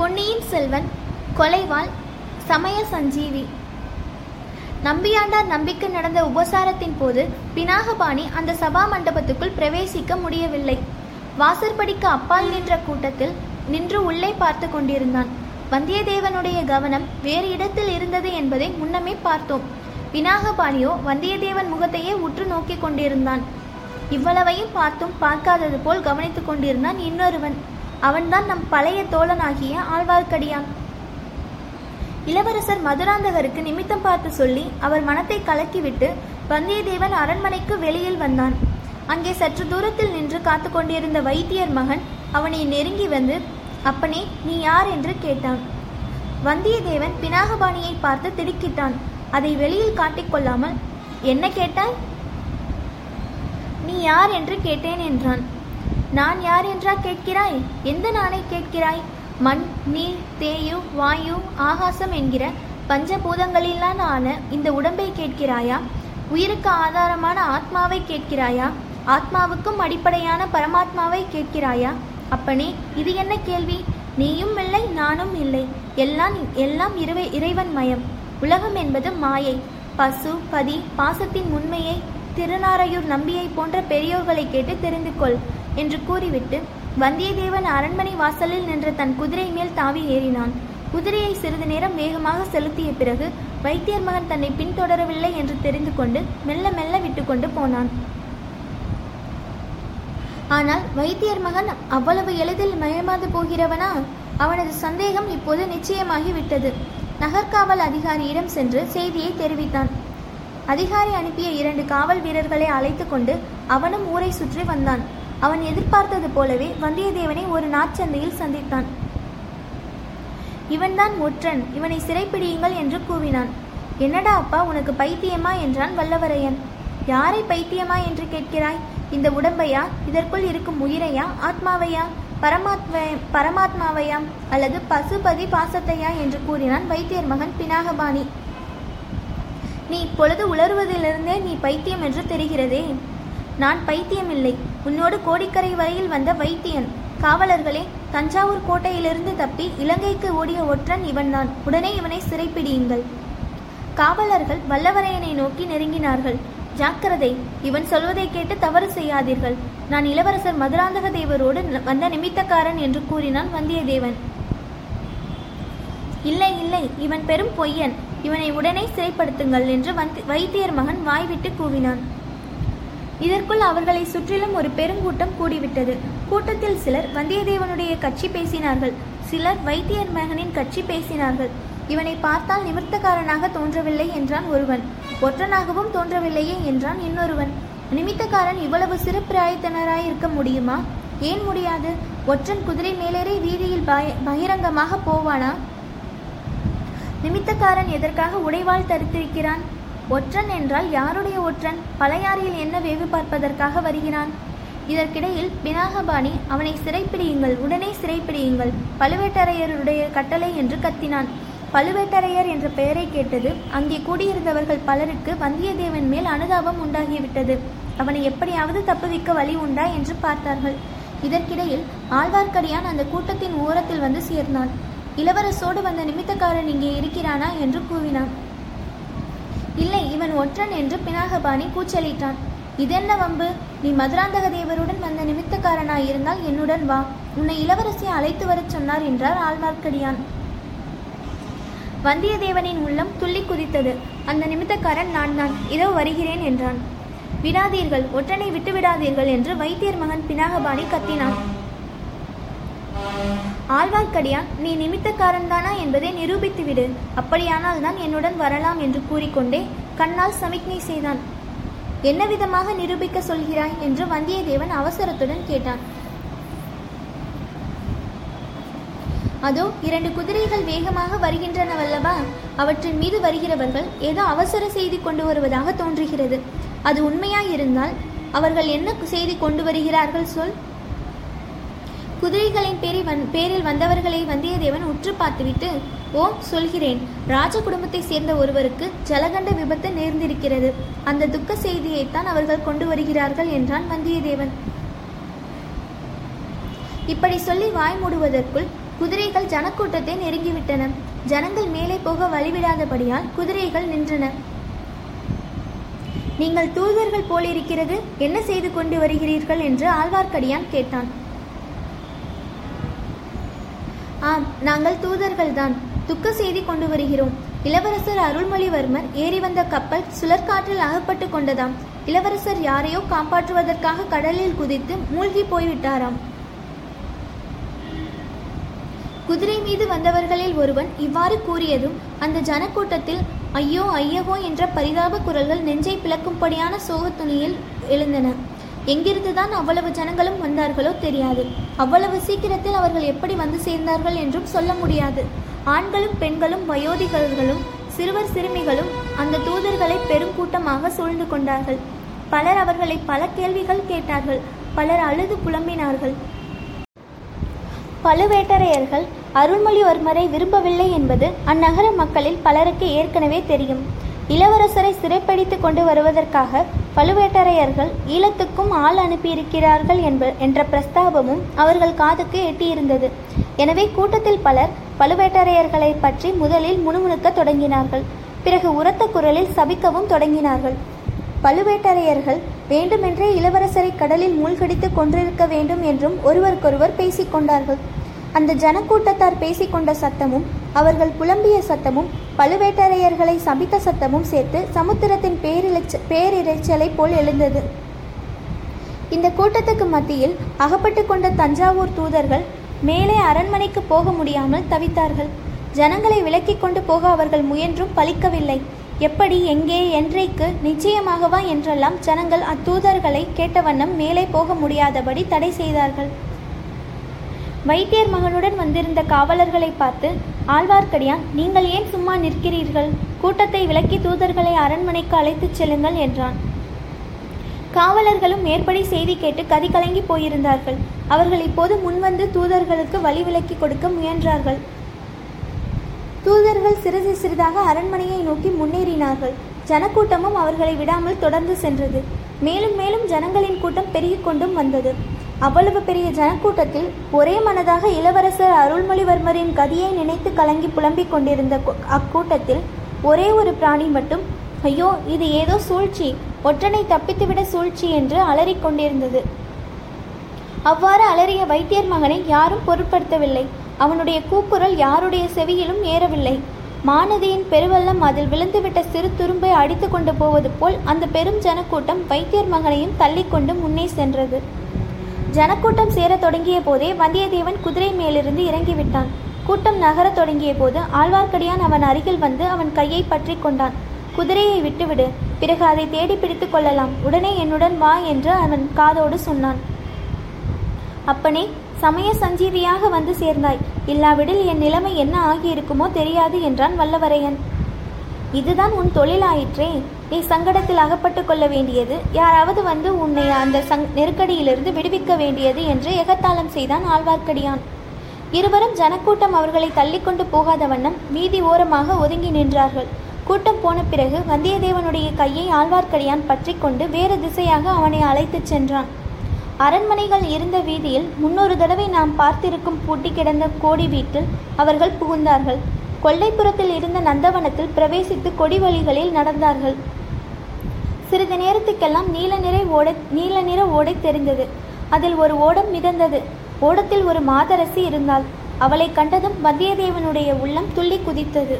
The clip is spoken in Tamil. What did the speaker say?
பொன்னியின் செல்வன் கொலைவாள் சமய சஞ்சீவி. நம்பியாண்டார் நம்பிக்கை நடந்த உபசாரத்தின் போது பினாகபாணி அந்த சபா மண்டபத்துக்குள் பிரவேசிக்க முடியவில்லை. வாசற்படிக்கு அப்பால் நின்ற கூட்டத்தில் நின்று உள்ளே பார்த்து கொண்டிருந்தான். வந்தியத்தேவனுடைய கவனம் வேறு இடத்தில் இருந்தது என்பதை முன்னமே பார்த்தோம். பினாகபாணியோ வந்தியத்தேவன் முகத்தையே உற்று நோக்கிக் கொண்டிருந்தான். இவ்வளவையும் பார்த்தும் பார்க்காதது போல் கவனித்துக் கொண்டிருந்தான் இன்னொருவன். அவன்தான் நம் பழைய தோழனாகிய ஆழ்வார்க்கடியான். இளவரசர் மதுராந்தகருக்கு நிமித்தம் பார்த்து சொல்லி அவர் மனத்தை கலக்கிவிட்டு வந்தியத்தேவன் அரண்மனைக்கு வெளியில் வந்தான். அங்கே சற்று தூரத்தில் நின்று காத்து கொண்டிருந்த வைத்தியர் மகன் அவனை நெருங்கி வந்து அப்பனே நீ யார்? என்று கேட்டான். வந்தியத்தேவன் பினாகபாணியை பார்த்து திடுக்கிட்டான். அதை வெளியில் காட்டிக்கொள்ளாமல் என்ன கேட்டாய்? நீ யார்? என்று கேட்டேன் என்றான். நான் யார் என்றா கேட்கிறாய்? எந்த நானை கேட்கிறாய்? மண் நீர் தேயு வாயு ஆகாசம் என்கிற பஞ்சபூதங்களிலான ஆன இந்த உடம்பை கேட்கிறாயா? உயிருக்கு ஆதாரமான ஆத்மாவை கேட்கிறாயா? ஆத்மாவுக்கும் அடிப்படையான பரமாத்மாவை கேட்கிறாயா? அப்பனே இது என்ன கேள்வி? நீயும் இல்லை நானும் இல்லை. எல்லாம் எல்லாம் இறைவை இறைவன் மயம். உலகம் என்பது மாயை. பசு பதி பாசத்தின் உண்மையை திருநாரையூர் நம்பியை போன்ற பெரியோர்களை கேட்டு தெரிந்து கொள் என்று கூறிவிட்டு வந்தியத்தேவன் அரண்மனை வாசலில் நின்ற தன் குதிரை மேல் தாவி ஏறினான். குதிரையை சிறிது நேரம் வேகமாக செலுத்திய பிறகு வைத்தியர் மகன் தன்னை பின்தொடரவில்லை என்று தெரிந்து கொண்டு மெல்ல மெல்ல விட்டுக்கொண்டு போனான். ஆனால் வைத்தியர் மகன் அவ்வளவு எளிதில் மயமாது போகிறவனா? அவனது சந்தேகம் இப்போது நிச்சயமாகி விட்டது. நகர்காவல் அதிகாரியிடம் சென்று செய்தியை தெரிவித்தான். அதிகாரி அனுப்பிய இரண்டு காவல் வீரர்களை அழைத்து கொண்டு அவனும் ஊரை சுற்றி வந்தான். அவன் எதிர்பார்த்தது போலவே வந்தியத்தேவனை ஒரு நாட்சந்தையில் சந்தித்தான். இவன்தான் ஒற்றன் இவனை சிறைப்பிடியுங்கள் என்று கூவினான். என்னடா அப்பா உனக்கு பைத்தியமா? என்றான் வல்லவரையன். யாரை பைத்தியமா? என்று கேட்கிறாய்? இந்த உடம்பையா? இதற்குள் இருக்கும் உயிரையா? ஆத்மாவையா? பரமாத்ம பரமாத்மாவையா? அல்லது பசுபதி பாசத்தையா? என்று கூறினான் வைத்தியர் மகன் பினாகபாணி. நீ இப்பொழுது உளறுவதிலிருந்தே நீ பைத்தியம் என்று தெரிகிறதே? நான் பைத்தியமில்லை. உன்னோடு கோடிக்கரை வரையில் வந்த வைத்தியன். காவலர்களே தஞ்சாவூர் கோட்டையிலிருந்து தப்பி இலங்கைக்கு ஓடிய ஒற்றன் இவன்தான். உடனே இவனை சிறைப்பிடியுங்கள். காவலர்கள் வல்லவரையனை நோக்கி நெருங்கினார்கள். ஜாக்கிரதை இவன் சொல்வதை கேட்டு தவறு செய்யாதீர்கள். நான் இளவரசர் மதுராந்தக தேவரோடு வந்த நிமித்தக்காரன் என்று கூறினான் வந்தியத்தேவன். இல்லை இல்லை இவன் பெரும் பொய்யன். இவனை உடனே சிறைப்படுத்துங்கள் என்று வந்தி வைத்தியர் மகன் வாய்விட்டு கூவினான். இதற்குள் அவர்களை சுற்றிலும் ஒரு பெருங்கூட்டம் கூடிவிட்டது. கூட்டத்தில் சிலர் வந்தியத்தேவனுடைய கட்சி பேசினார்கள். சிலர் வைத்தியர் மகனின் கட்சி பேசினார்கள். இவனை பார்த்தால் நிமித்தக்காரனாக தோன்றவில்லை என்றான் ஒருவன். ஒற்றனாகவும் தோன்றவில்லையே என்றான் இன்னொருவன். நிமித்தக்காரன் இவ்வளவு சிறு பிராயத்தினராய் இருக்க முடியுமா? ஏன் முடியாது? ஒற்றன் குதிரை மேலேறி வீதியில் பகிரங்கமாக போவானா? நிமித்தக்காரன் எதற்காக உடைவாள் தரித்திருக்கிறான்? ஒற்றன் என்றால் யாருடைய ஒற்றன்? பழையாறையில் என்ன வேவு பார்ப்பதற்காக வருகிறான்? இதற்கிடையில் பினாகபாணி அவனை சிறைப்பிடியுங்கள் உடனே சிறைப்பிடியுங்கள் பழுவேட்டரையருடைய கட்டளை என்று கத்தினான். பழுவேட்டரையர் என்ற பெயரை கேட்டது அங்கே கூடியிருந்தவர்கள் பலருக்கு வந்தியத்தேவன் மேல் அனுதாபம் உண்டாகிவிட்டது. அவனை எப்படியாவது தப்புவிக்க வழி உண்டா? என்று பார்த்தார்கள். இதற்கிடையில் ஆழ்வார்க்கடியான் அந்த கூட்டத்தின் ஓரத்தில் வந்து சேர்ந்தான். இளவரசோடு வந்த நிமித்தக்காரன் இங்கே இருக்கிறானா? என்று கூவினான். இல்லை இவன் ஒற்றன் என்று பினாகபாணி கூச்சலிட்டான். இதென்ன வம்பு? நீ மதுராந்தக தேவருடன் வந்த நிமித்தக்காரனாய் இருந்தால் என்னுடன் வா. உன்னை இளவரசியை அழைத்து வரச் சொன்னார் என்றார் ஆழ்வார்க்கடியான். வந்தியத்தேவனின் உள்ளம் துள்ளி குதித்தது. அந்த நிமித்தக்காரன் நான் தான் இதோ வருகிறேன் என்றான். விடாதீர்கள். ஒற்றனை விட்டு விடாதீர்கள் என்று வைத்தியர் மகன் பினாகபாணி கத்தினான். ஆழ்வார்க்கடியான் நீ நிமித்தக்காரன்தானா என்பதை நிரூபித்து விடு அப்படியானால் தான் என்னுடன் வரலாம் என்று கூறிக்கொண்டே கண்ணால் சமிக்ஞை செய்தான். என்ன விதமாக நிரூபிக்க சொல்கிறாய்? என்று வந்தியத்தேவன் அவசரத்துடன் கேட்டான். அதோ இரண்டு குதிரைகள் வேகமாக வருகின்றனவல்லவா அவற்றின் மீது வருகிறவர்கள் ஏதோ அவசர செய்தி கொண்டு வருவதாக தோன்றுகிறது. அது உண்மையாயிருந்தால் அவர்கள் என்ன செய்தி கொண்டு வருகிறார்கள் சொல்? குதிரைகளின் பேரில் வந் பேரில் வந்தவர்களை வந்தியத்தேவன் உற்று பார்த்துவிட்டு ஓ சொல்கிறேன். ராஜ குடும்பத்தை சேர்ந்த ஒருவருக்கு ஜலகண்ட விபத்து நேர்ந்திருக்கிறது. அந்த துக்க செய்தியைத்தான் அவர்கள் கொண்டு வருகிறார்கள் என்றான் வந்தியத்தேவன். இப்படி சொல்லி வாய் மூடுவதற்குள் குதிரைகள் ஜனக்கூட்டத்தை நெருங்கிவிட்டன. ஜனங்கள் மேலே போக வழிவிடாதபடியால் குதிரைகள் நின்றன. நீங்கள் தூதர்கள் போலிருக்கிறது. என்ன செய்து கொண்டு வருகிறீர்கள்? என்று ஆழ்வார்க்கடியான் கேட்டான். ஆம் நாங்கள் தூதர்கள்தான். துக்க செய்தி கொண்டு வருகிறோம். இளவரசர் அருள்மொழிவர்மர் ஏறி வந்த கப்பல் சுழற்காற்றில் அகப்பட்டு கொண்டதாம். இளவரசர் யாரையோ காப்பாற்றுவதற்காக கடலில் குதித்து மூழ்கி போய்விட்டாராம். குதிரை மீது வந்தவர்களில் ஒருவன் இவ்வாறு கூறியதும் அந்த ஜனக்கூட்டத்தில் ஐயோ ஐயகோ என்ற பரிதாப குரல்கள் நெஞ்சை பிளக்கும்படியான சோகத்துணியில் எழுந்தன. எங்கிருந்துதான் அவ்வளவு ஜனங்களும் வந்தார்களோ தெரியாது. அவ்வளவு சீக்கிரத்தில் அவர்கள் எப்படி வந்து சேர்ந்தார்கள் என்றும் சொல்ல முடியாது. ஆண்களும் பெண்களும் வயோதிகர்களும் சிறுவர் சிறுமிகளும் அந்த தூதர்களை பெருங்கூட்டமாக சூழ்ந்து கொண்டார்கள். பலர் அவர்களை பல கேள்விகள் கேட்டார்கள். பலர் அழுது புலம்பினார்கள். பழுவேட்டரையர்கள் அருள்மொழிவர்மரை விரும்பவில்லை என்பது அந்நகர மக்களில் பலருக்கு ஏற்கனவே தெரியும். இளவரசரை சிறைப்பிடித்து கொண்டு வருவதற்காக பழுவேட்டரையர்கள் ஈழத்துக்கும் ஆள் அனுப்பியிருக்கிறார்கள் என்ப என்ற பிரஸ்தாபமும் அவர்கள் காதுக்கு எட்டியிருந்தது. எனவே கூட்டத்தில் பலர் பழுவேட்டரையர்களை பற்றி முதலில் முணுமுணுக்க தொடங்கினார்கள். பிறகு உரத்த குரலில் சபிக்கவும் தொடங்கினார்கள். பழுவேட்டரையர்கள் வேண்டுமென்றே இளவரசரை கடலில் மூழ்கடித்து கொன்றிருக்க வேண்டும் என்றும் ஒருவருக்கொருவர் பேசிக்கொண்டார்கள் அந்த ஜனக்கூட்டத்தார் பேசிக்கொண்ட சத்தமும் அவர்கள் புலம்பிய சத்தமும் பழுவேட்டரையர்களை சபித்த சத்தமும் சேர்த்து சமுத்திரத்தின் பேரிழைச்ச பேரிரைச்சலை போல் எழுந்தது. இந்த கூட்டத்துக்கு மத்தியில் அகப்பட்டு கொண்ட தஞ்சாவூர் தூதர்கள் மேலே அரண்மனைக்கு போக முடியாமல் தவித்தார்கள். ஜனங்களை விலக்கிக் கொண்டு போக அவர்கள் முயன்றும் பலிக்கவில்லை. எப்படி எங்கே என்றைக்கு நிச்சயமாகவா என்றெல்லாம் ஜனங்கள் அத்தூதர்களை கேட்ட வண்ணம் மேலே போக முடியாதபடி தடை செய்தார்கள். வைத்தியர் மகனுடன் வந்திருந்த காவலர்களை பார்த்து ஆழ்வார்க்கடியான் நீங்கள் ஏன் சும்மா நிற்கிறீர்கள்? கூட்டத்தை விலக்கி தூதர்களை அரண்மனைக்கு அழைத்துச் செல்லுங்கள் என்றான். காவலர்களும் மேற்படி செய்தி கேட்டு கதி கலங்கி போயிருந்தார்கள். அவர்கள் இப்போது முன்வந்து தூதர்களுக்கு வழி விலக்கி கொடுக்க முயன்றார்கள். தூதர்கள் சிறிது சிறிதாக அரண்மனையை நோக்கி முன்னேறினார்கள். ஜனக்கூட்டமும் அவர்களை விடாமல் தொடர்ந்து சென்றது. மேலும் மேலும் ஜனங்களின் கூட்டம் பெருகிக் கொண்டும் வந்தது. அவ்வளவு பெரிய ஜனக்கூட்டத்தில் ஒரே மனதாக இளவரசர் அருள்மொழிவர்மரின் கதியை நினைத்து கலங்கி புலம்பிக் கொண்டிருந்த அக்கூட்டத்தில் ஒரே ஒரு பிராணி மட்டும் ஐயோ இது ஏதோ சூழ்ச்சி ஒற்றனை தப்பித்துவிட சூழ்ச்சி என்று அலறிக்கொண்டிருந்தது அவ்வாறு அலறிய வைத்தியர் மகனை யாரும் பொருட்படுத்தவில்லை. அவனுடைய கூக்குரல் யாருடைய செவியிலும் ஏறவில்லை. மானதியின் பெருவெள்ளம் அதில் விழுந்துவிட்ட சிறு துரும்பை அடித்து கொண்டு போவது போல் அந்த பெரும் ஜனக்கூட்டம் வைத்தியர் மகனையும் தள்ளிக்கொண்டு முன்னே சென்றது. ஜனக்கூட்டம் சேரத் தொடங்கிய போதே வந்தியத்தேவன் குதிரை மேலிருந்து இறங்கிவிட்டான். கூட்டம் நகரத் தொடங்கிய போது ஆழ்வார்க்கடியான் அவன் அருகில் வந்து அவன் கையை பற்றி கொண்டான். குதிரையை விட்டுவிடு பிறகு அதை தேடி பிடித்து கொள்ளலாம். உடனே என்னுடன் வா என்று அவன் காதோடு சொன்னான். அப்பனே சமய சஞ்சீவியாக வந்து சேர்ந்தாய். இல்லாவிடில் என் நிலைமை என்ன ஆகியிருக்குமோ தெரியாது என்றான் வல்லவரையன். இதுதான் உன் தொழிலாயிற்றே. நீ சங்கடத்தில் அகப்பட்டு கொள்ள வேண்டியது. யாராவது வந்து உன்னை அந்த சங் நெருக்கடியிலிருந்து விடுவிக்க வேண்டியது என்று எகத்தாளம் செய்தான் ஆழ்வார்க்கடியான். இருவரும் ஜனக்கூட்டம் அவர்களை தள்ளிக்கொண்டு போகாத வண்ணம் வீதி ஓரமாக ஒதுங்கி நின்றார்கள். கூட்டம் போன பிறகு வந்தியத்தேவனுடைய கையை ஆழ்வார்க்கடியான் பற்றி கொண்டு வேறு திசையாக அவனை அழைத்துச் சென்றான். அரண்மனைகள் இருந்த வீதியில் முன்னொரு தடவை நாம் பார்த்திருக்கும் பூட்டி கிடந்த கோடி வீட்டில் அவர்கள் புகுந்தார்கள். கொல்லைப்புறத்தில் இருந்த நந்தவனத்தில் பிரவேசித்து கொடி வழிகளில் நடந்தார்கள். சிறிது நேரத்துக்கெல்லாம் நீல நிற ஓடை நீல நிற ஓடை தெரிந்தது. அதில் ஒரு ஓடம் மிதந்தது. ஓடத்தில் ஒரு மாதரசி இருந்தாள். அவளை கண்டதும் வந்தியத்தேவனுடைய உள்ளம் துள்ளி குதித்தது.